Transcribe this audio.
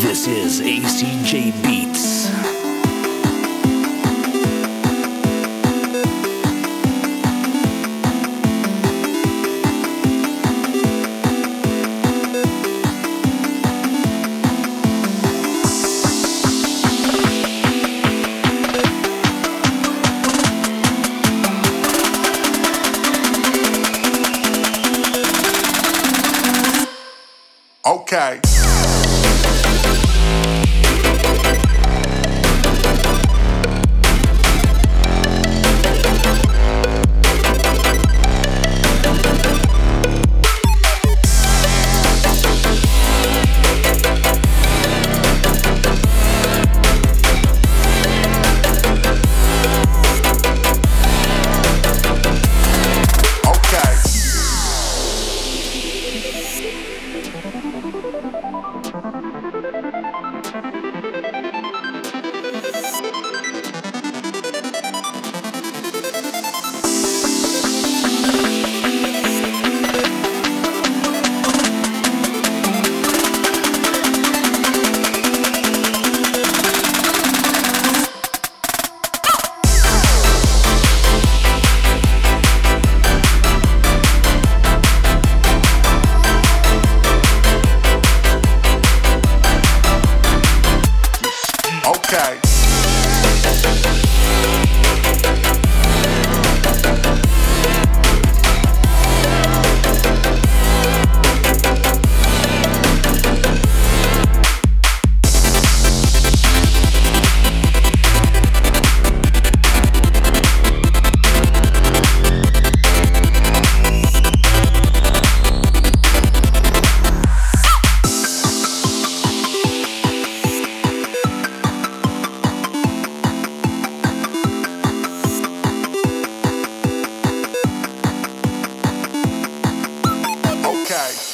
This is ACJ Beats. Okay. contact. Okay.